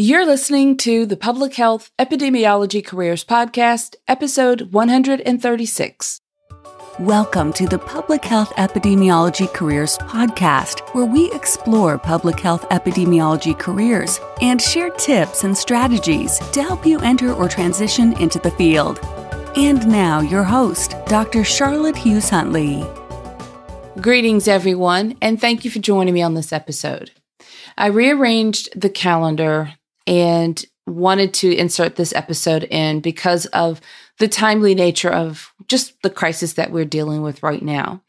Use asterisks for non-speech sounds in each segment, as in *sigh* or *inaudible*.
You're listening to the Public Health Epidemiology Careers Podcast, episode 136. Welcome to the Public Health Epidemiology Careers Podcast, where we explore public health epidemiology careers and share tips and strategies to help you enter or transition into the field. And now, your host, Dr. Charlotte Hughes Huntley. Greetings, everyone, and thank you for joining me on this episode. I rearranged the calendar and wanted to insert this episode in because of the timely nature of just the crisis that we're dealing with right now.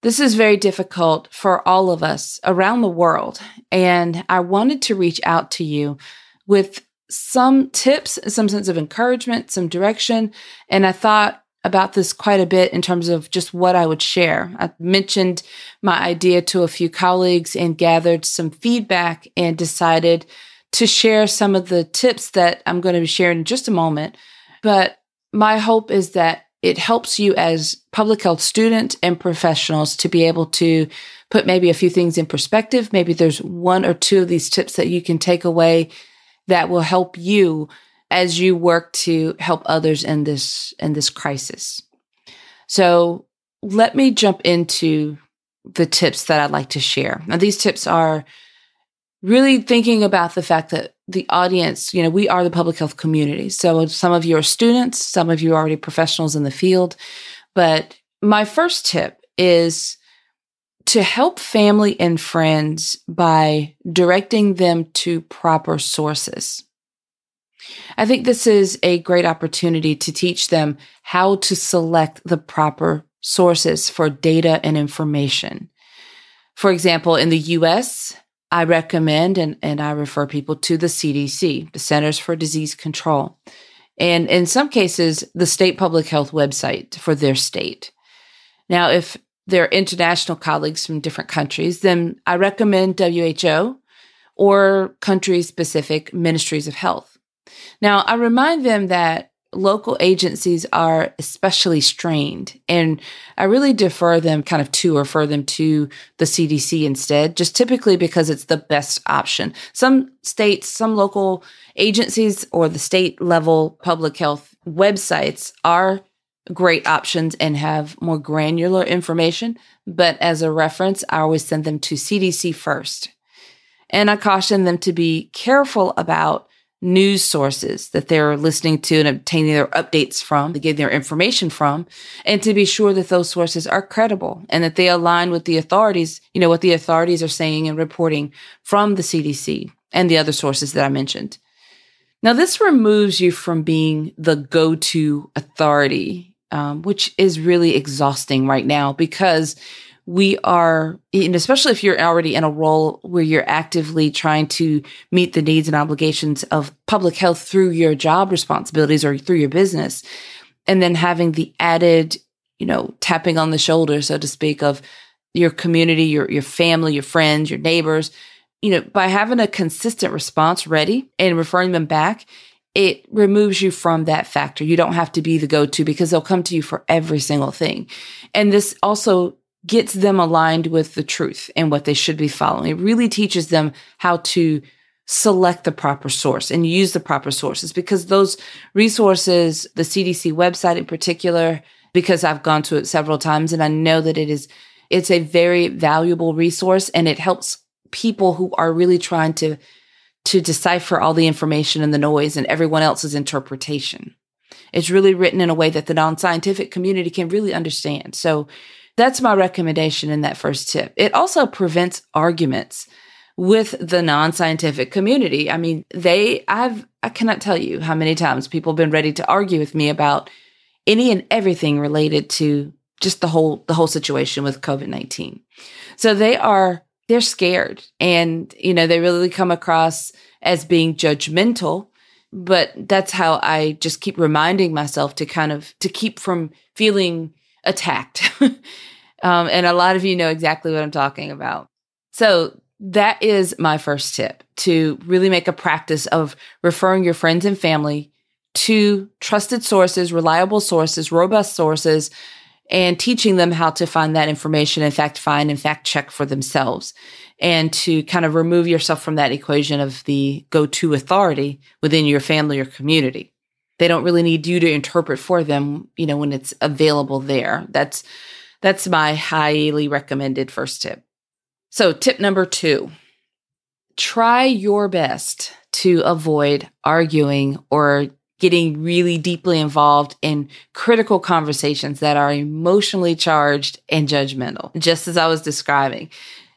This is very difficult for all of us around the world. And I wanted to reach out to you with some tips, some sense of encouragement, some direction. And I thought about this quite a bit in terms of just what I would share. I mentioned my idea to a few colleagues and gathered some feedback and decided to share some of the tips that I'm going to be sharing in just a moment. But my hope is that it helps you as public health students and professionals to be able to put maybe a few things in perspective. Maybe there's one or two of these tips that you can take away that will help you as you work to help others in this in this crisis. So let me jump into the tips that I'd like to share. Now these tips are really thinking about the fact that the audience, you know, we are the public health community. So some of you are students, some of you are already professionals in the field. But my first tip is to help family and friends by directing them to proper sources. I think this is a great opportunity to teach them how to select the proper sources for data and information. For example, in the US, I recommend and, and I refer people to the CDC, the Centers for Disease Control, and in some cases, the state public health website for their state. Now, if they're international colleagues from different countries, then I recommend WHO or country specific ministries of health. Now, I remind them that local agencies are especially strained. And I really defer them kind of to refer them to the CDC instead, just typically because it's the best option. Some states, some local agencies or the state level public health websites are great options and have more granular information. But as a reference, I always send them to CDC first. And I caution them to be careful about news sources that they're listening to and obtaining their updates from, to get their information from, and to be sure that those sources are credible and that they align with the authorities, you know, what the authorities are saying and reporting from the CDC and the other sources that I mentioned. Now, this removes you from being the go to authority, um, which is really exhausting right now because we are, and especially if you're already in a role where you're actively trying to meet the needs and obligations of public health through your job responsibilities or through your business, and then having the added, you know, tapping on the shoulder, so to speak, of your community, your your family, your friends, your neighbors, you know, by having a consistent response ready and referring them back, it removes you from that factor. You don't have to be the go to because they'll come to you for every single thing. And this also gets them aligned with the truth and what they should be following. It really teaches them how to select the proper source and use the proper sources because those resources, the CDC website in particular, because I've gone to it several times and I know that it is, it's a very valuable resource and it helps people who are really trying to, to decipher all the information and the noise and everyone else's interpretation. It's really written in a way that the non-scientific community can really understand. So that's my recommendation in that first tip. It also prevents arguments with the non-scientific community. I mean, they I've I cannot tell you how many times people have been ready to argue with me about any and everything related to just the whole the whole situation with COVID-19. So they are they're scared and you know, they really come across as being judgmental, but that's how I just keep reminding myself to kind of to keep from feeling attacked. *laughs* um, and a lot of you know exactly what I'm talking about. So that is my first tip to really make a practice of referring your friends and family to trusted sources, reliable sources, robust sources, and teaching them how to find that information, in fact, find and fact check for themselves. and to kind of remove yourself from that equation of the go to authority within your family or community. They don't really need you to interpret for them, you know, when it's available there. That's that's my highly recommended first tip. So, tip number 2. Try your best to avoid arguing or getting really deeply involved in critical conversations that are emotionally charged and judgmental, just as I was describing.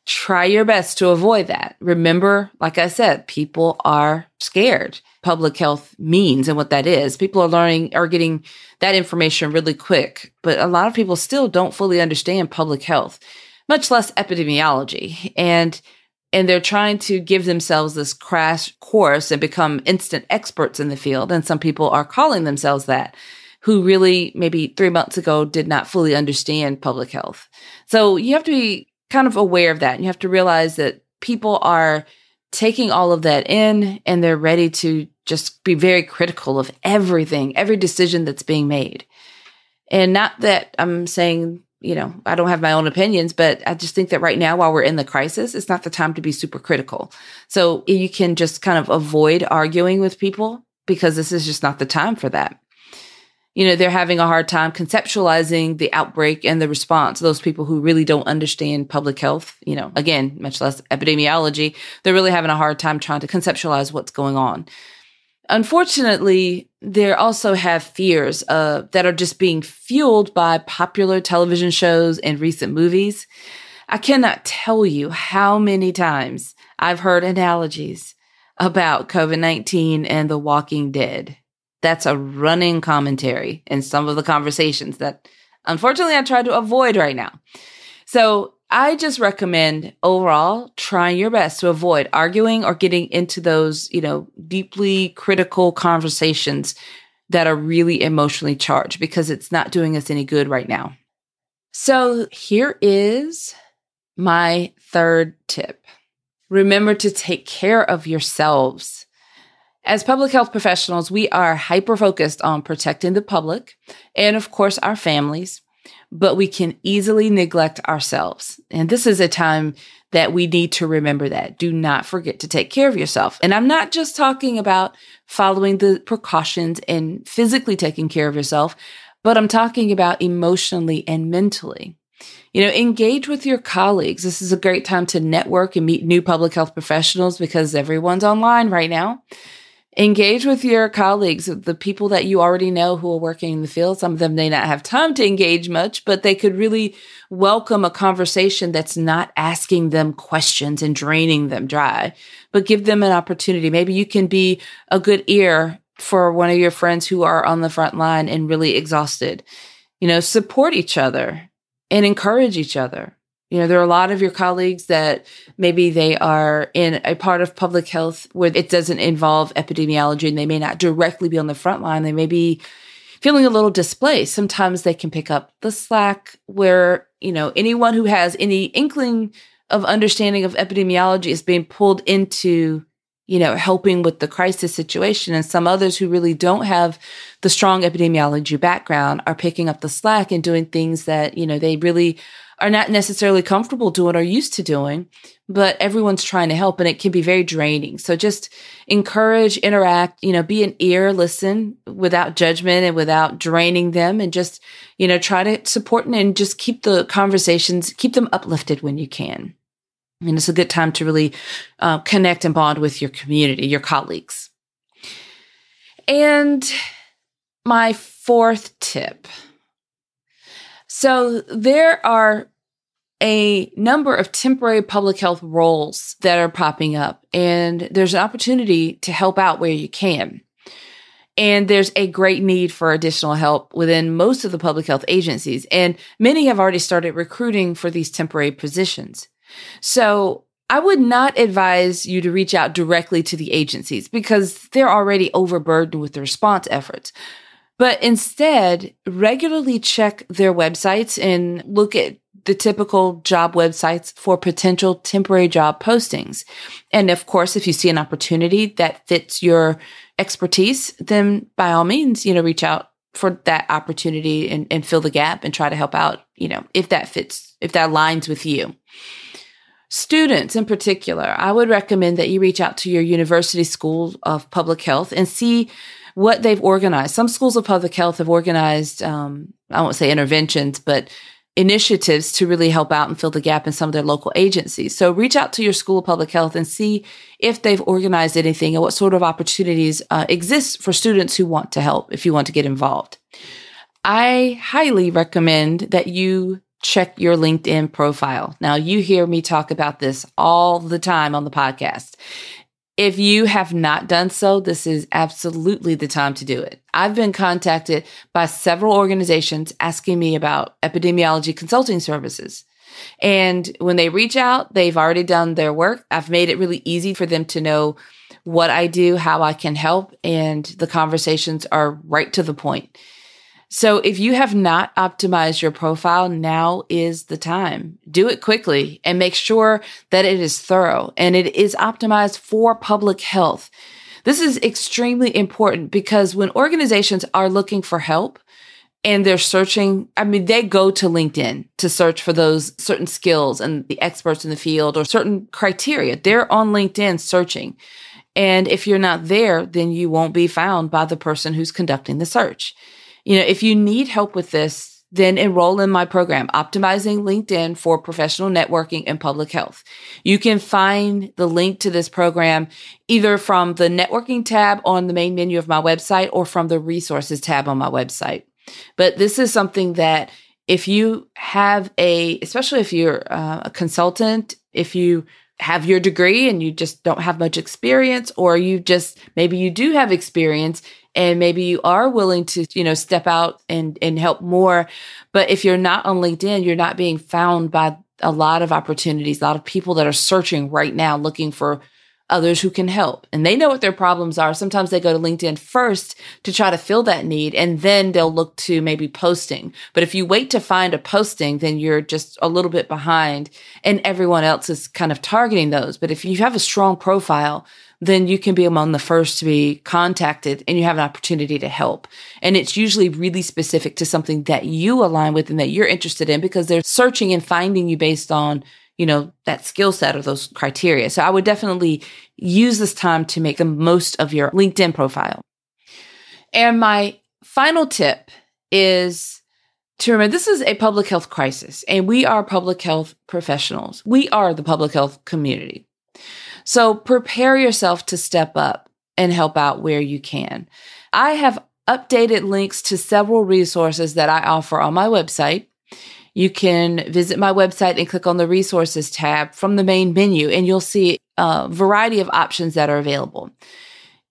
Try your best to avoid that. Remember, like I said, people are scared. Public health means and what that is. People are learning, are getting that information really quick, but a lot of people still don't fully understand public health, much less epidemiology. And and they're trying to give themselves this crash course and become instant experts in the field. And some people are calling themselves that who really maybe three months ago did not fully understand public health. So you have to be kind of aware of that. You have to realize that people are taking all of that in and they're ready to just be very critical of everything, every decision that's being made. And not that I'm saying you know, I don't have my own opinions, but I just think that right now, while we're in the crisis, it's not the time to be super critical. So you can just kind of avoid arguing with people because this is just not the time for that. You know, they're having a hard time conceptualizing the outbreak and the response. Those people who really don't understand public health, you know, again, much less epidemiology, they're really having a hard time trying to conceptualize what's going on. Unfortunately, they also have fears uh, that are just being fueled by popular television shows and recent movies. I cannot tell you how many times I've heard analogies about COVID 19 and The Walking Dead. That's a running commentary in some of the conversations that unfortunately I try to avoid right now. So I just recommend overall trying your best to avoid arguing or getting into those, you know, deeply critical conversations that are really emotionally charged because it's not doing us any good right now. So here is my third tip. Remember to take care of yourselves. As public health professionals, we are hyper focused on protecting the public and, of course, our families but we can easily neglect ourselves. And this is a time that we need to remember that. Do not forget to take care of yourself. And I'm not just talking about following the precautions and physically taking care of yourself, but I'm talking about emotionally and mentally. You know, engage with your colleagues. This is a great time to network and meet new public health professionals because everyone's online right now engage with your colleagues, the people that you already know who are working in the field. Some of them may not have time to engage much, but they could really welcome a conversation that's not asking them questions and draining them dry, but give them an opportunity. Maybe you can be a good ear for one of your friends who are on the front line and really exhausted. You know, support each other and encourage each other. You know, there are a lot of your colleagues that maybe they are in a part of public health where it doesn't involve epidemiology and they may not directly be on the front line. They may be feeling a little displaced. Sometimes they can pick up the slack where, you know, anyone who has any inkling of understanding of epidemiology is being pulled into, you know, helping with the crisis situation. And some others who really don't have the strong epidemiology background are picking up the slack and doing things that, you know, they really are not necessarily comfortable doing or used to doing, but everyone's trying to help and it can be very draining. So just encourage, interact, you know, be an ear, listen without judgment and without draining them and just, you know, try to support and just keep the conversations, keep them uplifted when you can. And it's a good time to really uh, connect and bond with your community, your colleagues. And my fourth tip so there are a number of temporary public health roles that are popping up, and there's an opportunity to help out where you can. And there's a great need for additional help within most of the public health agencies, and many have already started recruiting for these temporary positions. So I would not advise you to reach out directly to the agencies because they're already overburdened with the response efforts but instead regularly check their websites and look at the typical job websites for potential temporary job postings. And of course, if you see an opportunity that fits your expertise, then by all means, you know, reach out for that opportunity and, and fill the gap and try to help out, you know, if that fits, if that aligns with you. students in particular, I would recommend that you reach out to your university school of public health and see what they've organized. Some schools of public health have organized, um, I won't say interventions, but initiatives to really help out and fill the gap in some of their local agencies. So reach out to your school of public health and see if they've organized anything and what sort of opportunities uh, exist for students who want to help if you want to get involved. I highly recommend that you check your LinkedIn profile. Now, you hear me talk about this all the time on the podcast. If you have not done so, this is absolutely the time to do it. I've been contacted by several organizations asking me about epidemiology consulting services. And when they reach out, they've already done their work. I've made it really easy for them to know what I do, how I can help, and the conversations are right to the point. So if you have not optimized your profile, now is the time. Do it quickly and make sure that it is thorough and it is optimized for public health. This is extremely important because when organizations are looking for help, and they're searching. I mean, they go to LinkedIn to search for those certain skills and the experts in the field or certain criteria. They're on LinkedIn searching. And if you're not there, then you won't be found by the person who's conducting the search. You know, if you need help with this, then enroll in my program, Optimizing LinkedIn for Professional Networking and Public Health. You can find the link to this program either from the networking tab on the main menu of my website or from the resources tab on my website. But this is something that if you have a, especially if you're uh, a consultant, if you have your degree and you just don't have much experience, or you just maybe you do have experience and maybe you are willing to, you know, step out and, and help more. But if you're not on LinkedIn, you're not being found by a lot of opportunities, a lot of people that are searching right now looking for others who can help. And they know what their problems are. Sometimes they go to LinkedIn first to try to fill that need and then they'll look to maybe posting. But if you wait to find a posting, then you're just a little bit behind and everyone else is kind of targeting those. But if you have a strong profile, then you can be among the first to be contacted and you have an opportunity to help. And it's usually really specific to something that you align with and that you're interested in because they're searching and finding you based on, you know, that skill set or those criteria. So I would definitely use this time to make the most of your LinkedIn profile. And my final tip is to remember this is a public health crisis and we are public health professionals. We are the public health community. So prepare yourself to step up and help out where you can. I have updated links to several resources that I offer on my website. You can visit my website and click on the resources tab from the main menu, and you'll see a variety of options that are available.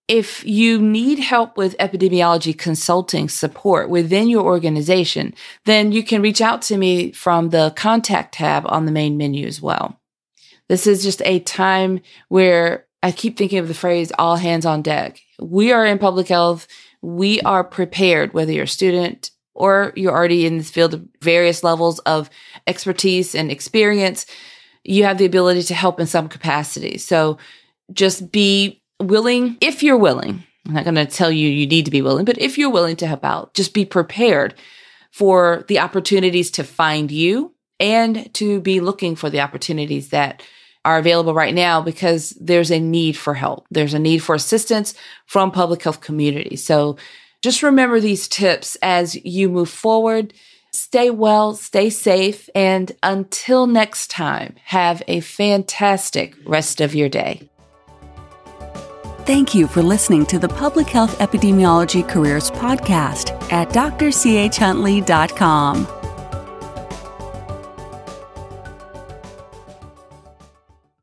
If you need help with epidemiology consulting support within your organization, then you can reach out to me from the contact tab on the main menu as well. This is just a time where I keep thinking of the phrase all hands on deck. We are in public health. We are prepared, whether you're a student or you're already in this field of various levels of expertise and experience. You have the ability to help in some capacity. So just be willing, if you're willing. I'm not going to tell you you need to be willing, but if you're willing to help out, just be prepared for the opportunities to find you and to be looking for the opportunities that are available right now because there's a need for help. There's a need for assistance from public health communities. So just remember these tips as you move forward. Stay well, stay safe, and until next time, have a fantastic rest of your day. Thank you for listening to the Public Health Epidemiology Careers Podcast at drchhuntley.com.